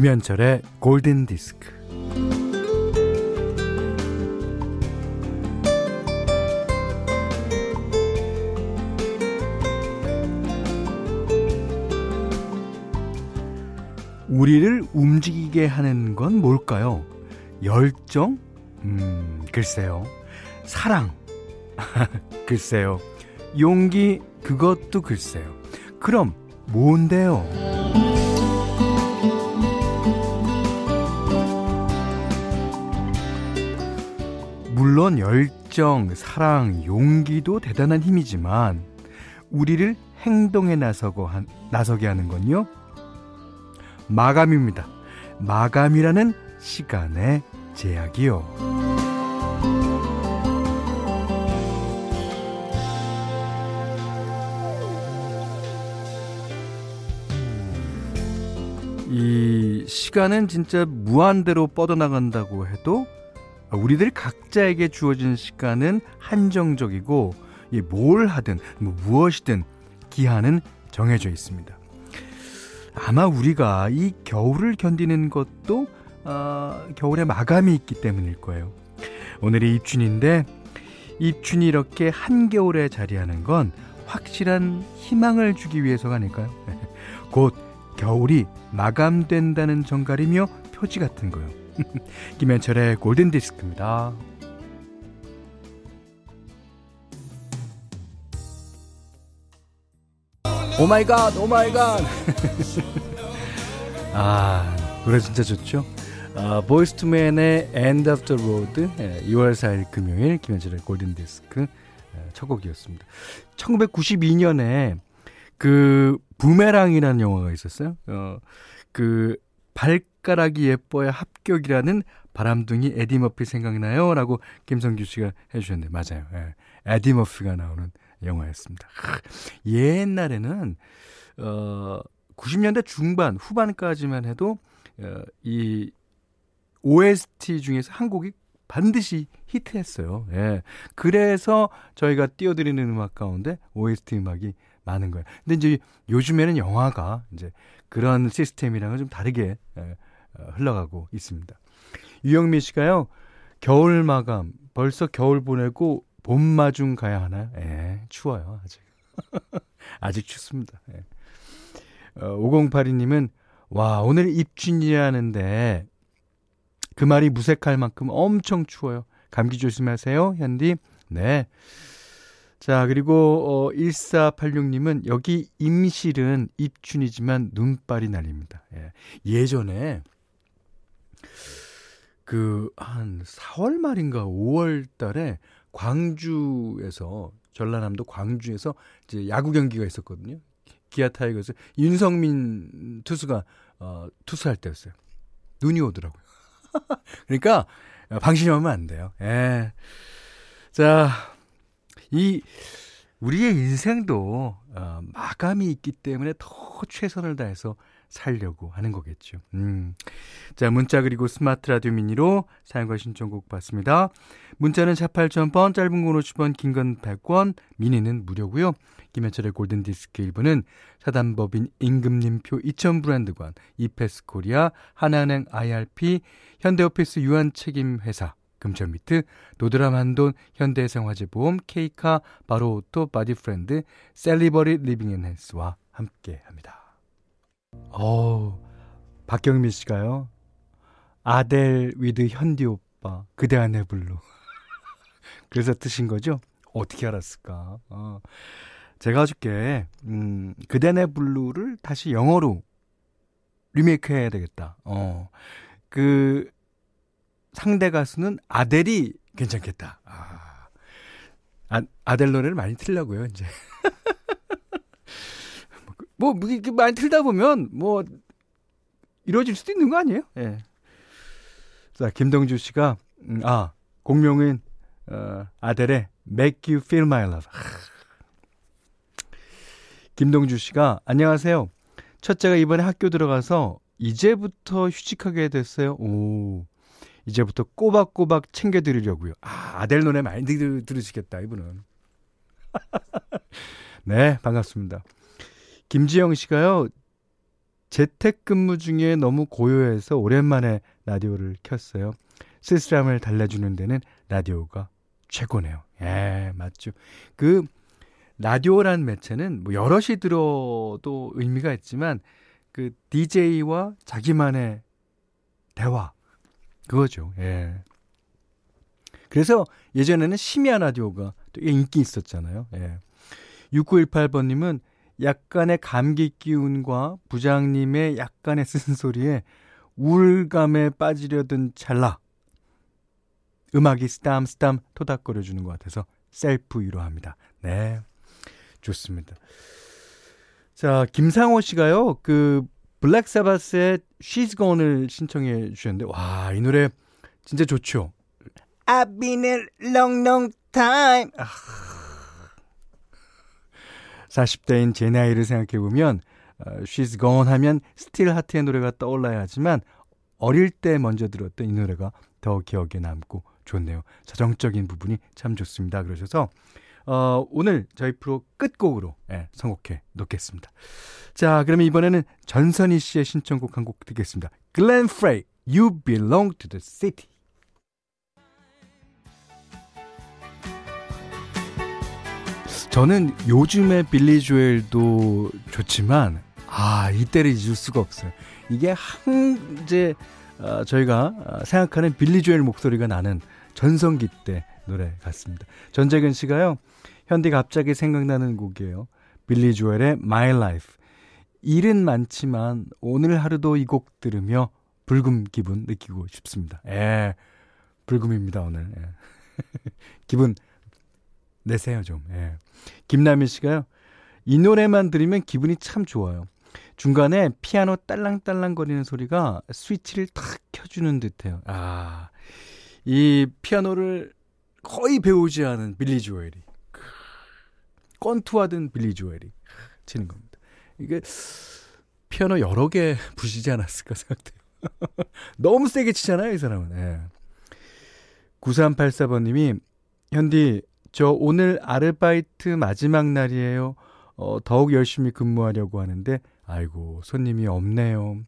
김현철의 골든 디스크. 우리를 움직이게 하는 건 뭘까요? 열정? 음, 글쎄요. 사랑? 글쎄요. 용기? 그것도 글쎄요. 그럼 뭔데요? 물론 열정, 사랑, 용기도 대단한 힘이지만 우리를 행동에 나서고 한, 나서게 하는 건요. 마감입니다. 마감이라는 시간의 제약이요. 이 시간은 진짜 무한대로 뻗어나간다고 해도 우리들 각자에게 주어진 시간은 한정적이고 뭘 하든 뭐 무엇이든 기한은 정해져 있습니다. 아마 우리가 이 겨울을 견디는 것도 어, 겨울에 마감이 있기 때문일 거예요. 오늘이 입춘인데 입춘이 이렇게 한겨울에 자리하는 건 확실한 희망을 주기 위해서가 아닐까요? 곧 겨울이 마감된다는 전갈이며 표지 같은 거요. 김현철의 골든 디스크입니다. Oh my god, oh my god. 아, 노래 진짜 좋죠? 아, Boyz II Men의 End of the Road 6월 4일 금요일 김현철의 골든 디스크 첫 곡이었습니다. 1992년에 그 부메랑이라는 영화가 있었어요. 어, 그 발 가락이 예뻐야 합격이라는 바람둥이 에디 머피 생각나요? 라고 김성규 씨가 해주셨는데 맞아요. 예. 에디 머피가 나오는 영화였습니다. 옛날에는 어 90년대 중반 후반까지만 해도 어, 이 OST 중에서 한 곡이 반드시 히트했어요. 예. 그래서 저희가 띄워드리는 음악 가운데 OST 음악이 많은 거예요. 근데 이제 요즘에는 영화가 이제 그런 시스템이랑은 좀 다르게 예, 어, 흘러가고 있습니다. 유영민 씨가요. 겨울 마감 벌써 겨울 보내고 봄 마중 가야 하나요? 예, 추워요 아직. 아직 춥습니다. 예. 어, 5082님은 와 오늘 입춘이라는데 그 말이 무색할 만큼 엄청 추워요. 감기 조심하세요, 현디. 네. 자, 그리고 어 1486님은 여기 임실은 입춘이지만 눈발이 날립니다. 예. 예전에 그 한 4월 말인가 5월 달에 광주에서 전라남도 광주에서 이제 야구 경기가 있었거든요. 기아 타이거스 윤성민 투수가 어 투수할 때였어요. 눈이 오더라고요. 그러니까 방심하면 안 돼요. 예. 자, 이 우리의 인생도 어, 마감이 있기 때문에 더 최선을 다해서 살려고 하는 거겠죠. 음. 자, 문자 그리고 스마트 라디오 미니로 사용과 신청곡 받습니다. 문자는 48,000번, 짧은 건 50원, 긴 건 100원, 미니는 무료고요. 김현철의 골든디스크 1부는 사단법인 임금님표 2000 브랜드관, 이페스 코리아, 하나은행 IRP, 현대오피스 유한책임회사, 금천미트, 도드람한돈, 현대해상화재보험, 케이카, 바로오토, 바디프렌드, 셀리버리 리빙앤헬스와 함께합니다. 어우, 박경민 씨가요. 아델 with 현디 오빠, 그대 안에 블루. 그래서 뜨신 거죠? 어떻게 알았을까? 어. 제가 어저께, 음, 그대 내 블루를 다시 영어로 리메이크 해야 되겠다. 어. 그, 상대 가수는 아델이 괜찮겠다. 아, 아 아델 노래를 많이 틀려고요, 이제. 뭐, 뭐, 이렇게 많이 틀다 보면, 뭐, 이루어질 수도 있는 거 아니에요? 예. 자, 김동주 씨가, 음, 아, 공명은, 어, 아델의 Make You Feel My Love. 김동주 씨가, 안녕하세요. 첫째가 이번에 학교 들어가서 이제부터 휴직하게 됐어요. 오. 이제부터 꼬박꼬박 챙겨 드리려고요. 아, 아델 노래 많이 들, 들으시겠다, 이분은. 네, 반갑습니다. 김지영 씨가요, 재택근무 중에 너무 고요해서 오랜만에 라디오를 켰어요. 쓸쓸함을 달래주는 데는 라디오가 최고네요. 예, 맞죠. 그 라디오란 매체는 뭐 여럿이 들어도 의미가 있지만 그 DJ와 자기만의 대화 그거죠. 예. 그래서 예전에는 심야 라디오가 되게 인기 있었잖아요. 예. 6918번님은 약간의 감기 기운과 부장님의 약간의 쓴소리에 우울감에 빠지려던 찰나 음악이 스담스담 토닥거려 주는 것 같아서 셀프 위로합니다. 네. 좋습니다. 자, 김상호 씨가요, 그, 블랙 사바스의 She's Gone을 신청해 주셨는데, 와, 이 노래 진짜 좋죠. I've been a long, long time. 아. 40대인 제 나이를 생각해 보면, 어, She's Gone 하면 Steelheart의 노래가 떠올라야 하지만, 어릴 때 먼저 들었던 이 노래가 더 기억에 남고 좋네요. 서정적인 부분이 참 좋습니다. 그러셔서 어, 오늘 저희 프로 끝곡으로 예, 선곡해 놓겠습니다. 자, 그러면 이번에는 전선희 씨의 신청곡 한 곡 듣겠습니다. Glenn Frey, You Belong to the City. 저는 요즘의 빌리 조엘도 좋지만 아 이때를 잊을 수가 없어요. 이게 한 이제 어, 저희가 어, 생각하는 빌리 조엘 목소리가 나는 전성기 때 노래 같습니다. 전재근 씨가요. 현디 갑자기 생각나는 곡이에요. 빌리 조엘의 My Life. 일은 많지만 오늘 하루도 이 곡 들으며 불금 기분 느끼고 싶습니다. 예. 불금입니다, 오늘. 예. 기분 내세요, 좀. 예. 김남일 씨가요. 이 노래만 들으면 기분이 참 좋아요. 중간에 피아노 딸랑딸랑 거리는 소리가 스위치를 탁 켜주는 듯해요. 아, 이 피아노를 거의 배우지 않은 빌리 조엘이 건투하던 빌리 조엘이 치는 겁니다. 이게 피아노 여러 개 부시지 않았을까 생각돼요. 너무 세게 치잖아요, 이 사람은. 예. 9384번님이 현디 저 오늘 아르바이트 마지막 날이에요. 어, 더욱 열심히 근무하려고 하는데 아이고 손님이 없네요.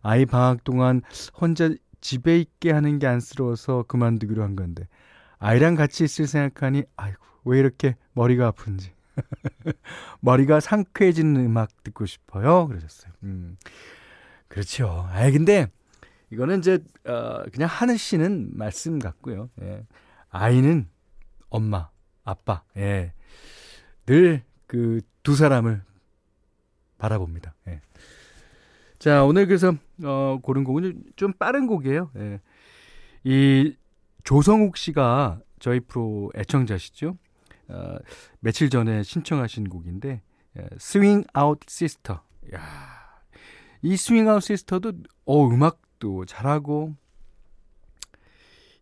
아이 방학 동안 혼자 집에 있게 하는 게 안쓰러워서 그만두기로 한 건데 아이랑 같이 있을 생각하니 아이고 왜 이렇게 머리가 아픈지 머리가 상쾌해지는 음악 듣고 싶어요 그러셨어요. 음 그렇죠. 아 근데 이거는 이제 어, 그냥 하시는 말씀 같고요. 예. 아이는 엄마, 아빠, 예. 늘 그 두 사람을 바라봅니다. 예. 자, 오늘 그래서, 어, 고른 곡은 좀 빠른 곡이에요. 예. 이 조성욱 씨가 저희 프로 애청자시죠. 어, 며칠 전에 신청하신 곡인데, 예, Swing Out Sister. 야 이 Swing Out Sister도, 어, 음악도 잘하고,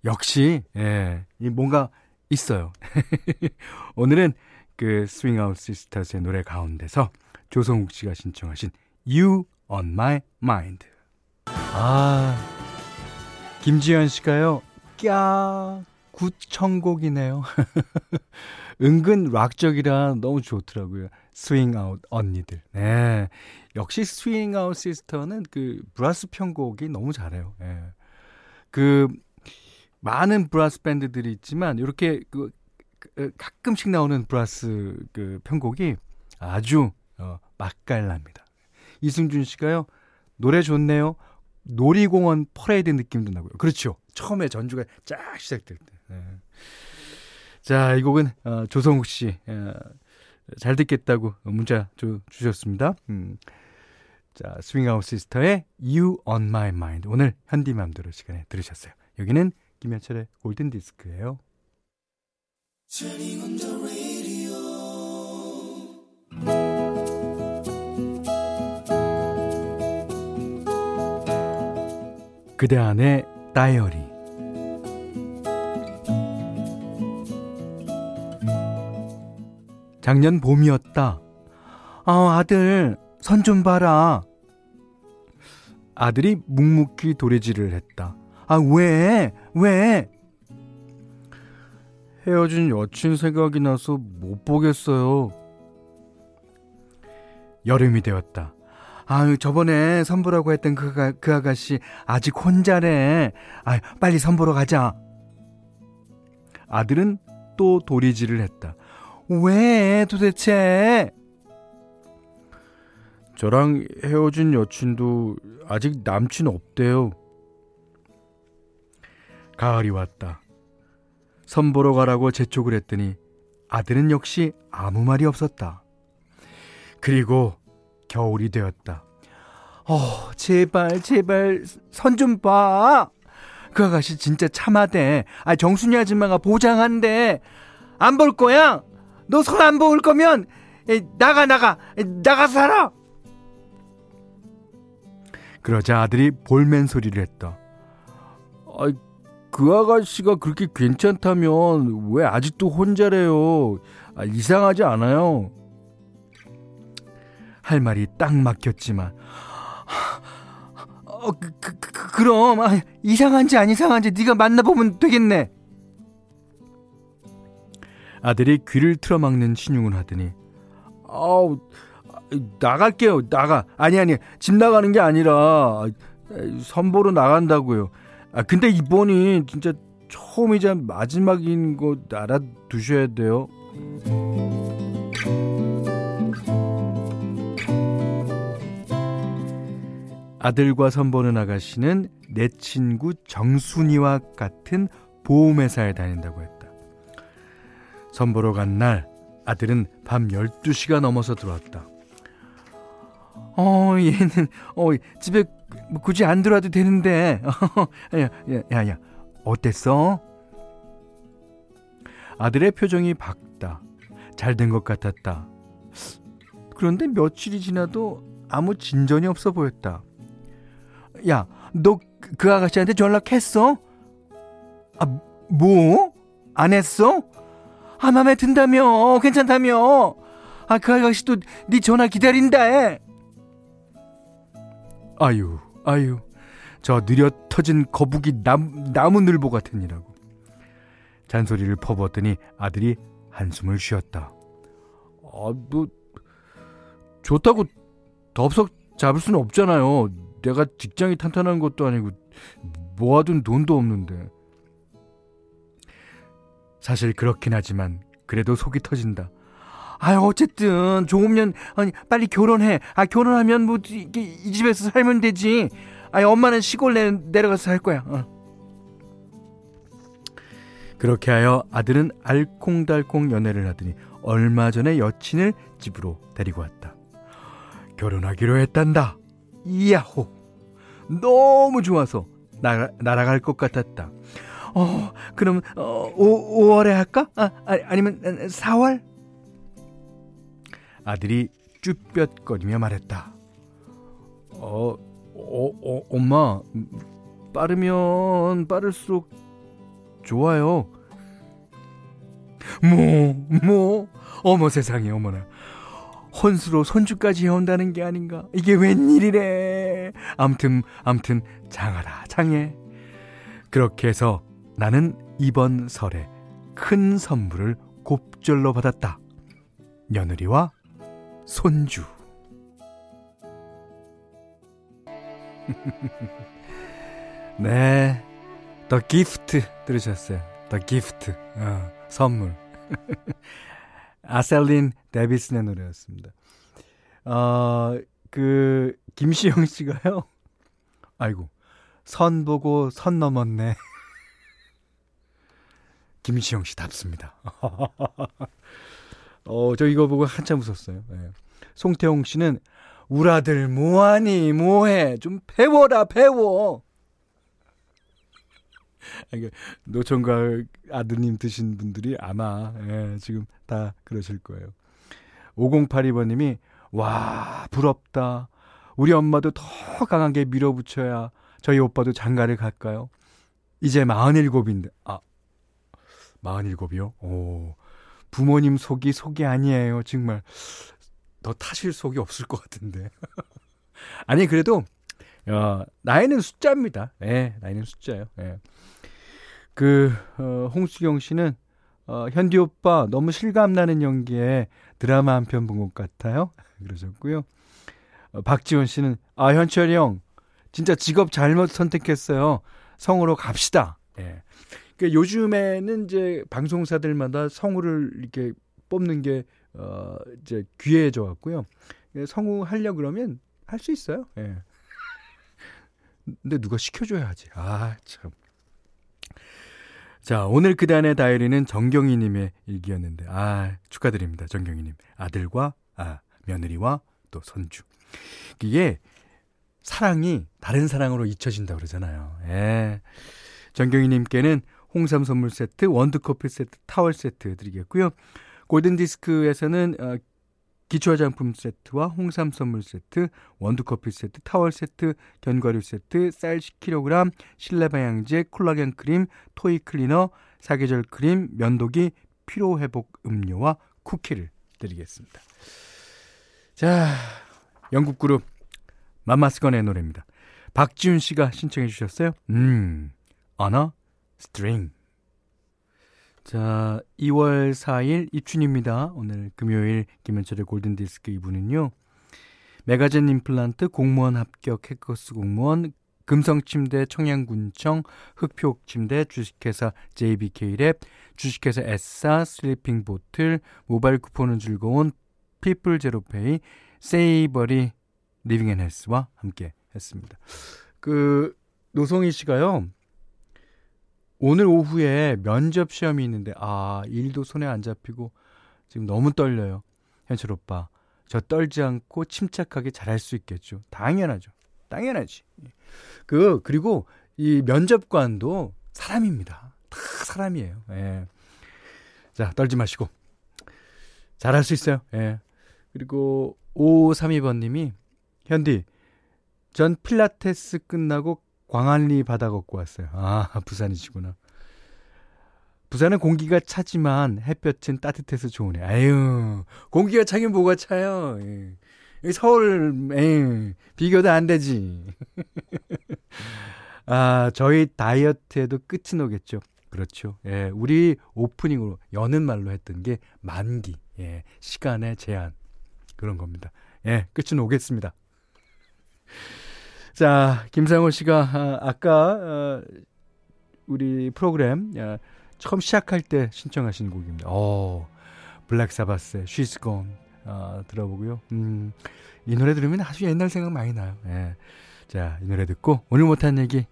역시, 예, 이 뭔가 있어요. 오늘은 그 Swing Out Sisters의 노래 가운데서 조성욱 씨가 신청하신 You on My Mind. 아, 김지현 씨가요, 꺄, 구천곡이네요. 은근 락적이라 너무 좋더라고요. Swing Out 언니들. 네. 역시 Swing Out Sister는 그 브라스 편곡이 너무 잘해요. 예. 그 많은 브라스 밴드들이 있지만 이렇게 그, 그 가끔씩 나오는 브라스 그 편곡이 아주 어, 맛깔납니다. 이승준 씨가요. 노래 좋네요. 놀이공원 퍼레이드 느낌도 나고요. 그렇죠. 처음에 전주가 쫙 시작될 때. 네. 자, 이 곡은 어, 조성욱 씨. 어, 잘 듣겠다고 문자 주, 주셨습니다. 음. 자, Swing Out Sister의 You on My Mind. 오늘 현디맘대로 시간에 들으셨어요. 여기는 김현철의 골든 디스크예요. 그대 안의 다이어리 작년 봄이었다. 아, 아들, 선 좀 봐라. 아들이 묵묵히 도래질을 했다. 아, 왜? 왜? 헤어진 여친 생각이 나서 못 보겠어요. 여름이 되었다. 아유, 저번에 선보라고 했던 그, 그 아가씨 아직 혼자래. 아 빨리 선보러 가자. 아들은 또 도리질을 했다. 왜 도대체? 저랑 헤어진 여친도 아직 남친 없대요. 가을이 왔다. 선보러 가라고 재촉을 했더니 아들은 역시 아무 말이 없었다. 그리고 겨울이 되었다. 어, 제발, 제발, 선 좀 봐. 그 아가씨 진짜 참하대. 아, 정순이 아줌마가 보장한대. 안 볼 거야? 너 선안볼 거면, 에, 나가, 나가, 에, 나가 살아! 그러자 아들이 볼멘 소리를 했다. 아, 그 아가씨가 그렇게 괜찮다면 왜 아직도 혼자래요? 아, 이상하지 않아요? 할 말이 딱 막혔지만 어, 그, 그, 그, 그 럼 아, 이상한지 안 이상한지 네가 만나보면 되겠네. 아들이 귀를 틀어막는 신용을 하더니 아우 나갈게요 나가 아니 아니 집 나가는 게 아니라 선보러 나간다고요. 아 근데 이번이 진짜 처음이자 마지막인 거 알아두셔야 돼요. 아들과 선보는 아가씨는 내 친구 정순이와 같은 보험회사에 다닌다고 했다. 선보러 간 날 아들은 밤 12시가 넘어서 들어왔다. 어, 얘는, 어, 집에 굳이 안 들어와도 되는데. 야, 야, 야, 야, 어땠어? 아들의 표정이 밝다. 잘 된 것 같았다. 그런데 며칠이 지나도 아무 진전이 없어 보였다. 야, 너 그 아가씨한테 전락했어? 아, 뭐? 안 했어? 아, 맘에 든다며. 괜찮다며. 아, 그 아가씨도 네 전화 기다린다 해. 아유, 아유. 저 느려 터진 거북이 남, 나무늘보 같으니라고. 잔소리를 퍼부었더니 아들이 한숨을 쉬었다. 아, 뭐, 좋다고 덥석 잡을 수는 없잖아요. 내가 직장이 탄탄한 것도 아니고 모아둔 돈도 없는데. 사실 그렇긴 하지만 그래도 속이 터진다. 아 어쨌든 조금년 아니 빨리 결혼해. 아 결혼하면 뭐 이, 이 집에서 살면 되지. 아 엄마는 시골 내, 내려가서 살 거야. 어. 그렇게 하여 아들은 알콩달콩 연애를 하더니 얼마 전에 여친을 집으로 데리고 왔다. 결혼하기로 했단다. 이야호. 너무 좋아서 나, 날아갈 것 같았다. 어, 그럼 어, 5, 5월에 할까? 아, 아니면 4월? 아들이 쭈뼛거리며 말했다. 어, 어, 어, 엄마, 빠르면 빠를수록 좋아요. 뭐, 뭐, 어머 세상에, 어머나. 혼수로 손주까지 해온다는 게 아닌가? 이게 웬일이래? 암튼, 암튼, 장하라, 장해. 그렇게 해서 나는 이번 설에 큰 선물을 곱절로 받았다. 며느리와 손주. 네. 더 기프트 들으셨어요. 더 기프트. 어, 선물. 아셀린 데비슨의 노래였습니다. 어, 그, 김시영 씨가요. 아이고, 선 보고 선 넘었네. 김시영 씨 답습니다. 어, 저 이거 보고 한참 웃었어요. 네. 송태홍 씨는 우라들 뭐하니 뭐해 좀 배워라 배워. 노총각 아드님 드신 분들이 아마 예, 지금 다 그러실 거예요. 5082번님이 와 부럽다. 우리 엄마도 더 강하게 밀어붙여야 저희 오빠도 장가를 갈까요? 이제 47인데 아 47이요? 오 부모님 속이 속이 아니에요. 정말 더 타실 속이 없을 것 같은데. 아니 그래도 어, 나이는 숫자입니다. 예, 네, 나이는 숫자예요. 예. 그 어, 홍수경 씨는 어, 현디 오빠 너무 실감 나는 연기에 드라마 한 편 본 것 같아요. 그러셨고요. 어, 박지원 씨는 아 현철이 형 진짜 직업 잘못 선택했어요. 성으로 갑시다. 예. 그러니까 요즘에는 이제 방송사들마다 성우를 이렇게 뽑는 게 어, 이제 귀해져 갖고요. 예, 성우 하려 그러면 할 수 있어요. 예. 근데 누가 시켜줘야 하지. 아, 참. 자, 오늘 그단의 다이어리는 정경희님의 일기였는데, 아, 축하드립니다. 정경희님. 아들과, 아, 며느리와 또 손주. 이게 사랑이 다른 사랑으로 잊혀진다 그러잖아요. 예. 정경희님께는 홍삼 선물 세트, 원두 커피 세트, 타월 세트 드리겠고요. 골든 디스크에서는 어, 기초 화장품 세트와 홍삼 선물 세트, 원두 커피 세트, 타월 세트, 견과류 세트, 쌀 10kg, 실내 방향제, 콜라겐 크림, 토이 클리너, 사계절 크림, 면도기, 피로 회복 음료와 쿠키를 드리겠습니다. 자, 영국 그룹 Mamas Gun의 노래입니다. 박지훈 씨가 신청해 주셨어요. 음, On a String. 자, 2월 4일 입춘입니다. 오늘 금요일 김현철의 골든디스크 2부는요. 메가젠 임플란트 공무원 합격 해커스 공무원 금성침대 청양군청 흑표침대 주식회사 JBK랩 주식회사 에싸 슬리핑 보틀 모바일 쿠폰은 즐거운 피플 제로페이 세이버리 리빙앤헬스와 함께 했습니다. 그 노성희 씨가요. 오늘 오후에 면접 시험이 있는데 아 일도 손에 안 잡히고 지금 너무 떨려요. 현철 오빠 저 떨지 않고 침착하게 잘할 수 있겠죠. 당연하죠. 당연하지. 그 그리고 이 면접관도 사람입니다. 다 사람이에요. 예. 자 떨지 마시고 잘할 수 있어요. 예. 그리고 5532번님이 현디 전 필라테스 끝나고 광안리 바다 걷고 왔어요. 아, 부산이시구나. 부산은 공기가 차지만 햇볕은 따뜻해서 좋으네. 아유, 공기가 차긴 뭐가 차요. 예. 서울, 에이, 비교도 안 되지. 아, 저희 다이어트에도 끝이 오겠죠. 그렇죠. 예, 우리 오프닝으로 여는 말로 했던 게 만기, 예, 시간의 제한. 그런 겁니다. 예, 끝은 오겠습니다. 자, 김상호 씨가 아, 아까 어, 우리 프로그램 어, 처음 시작할 때 신청하신 곡입니다. 어, 블랙 사바스의 She's Gone 어, 들어보고요. 음, 이 노래 들으면 아주 옛날 생각 많이 나요. 예. 자, 이 노래 듣고 오늘 못한 얘기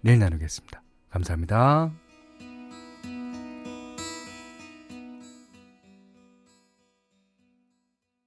내일 나누겠습니다. 감사합니다.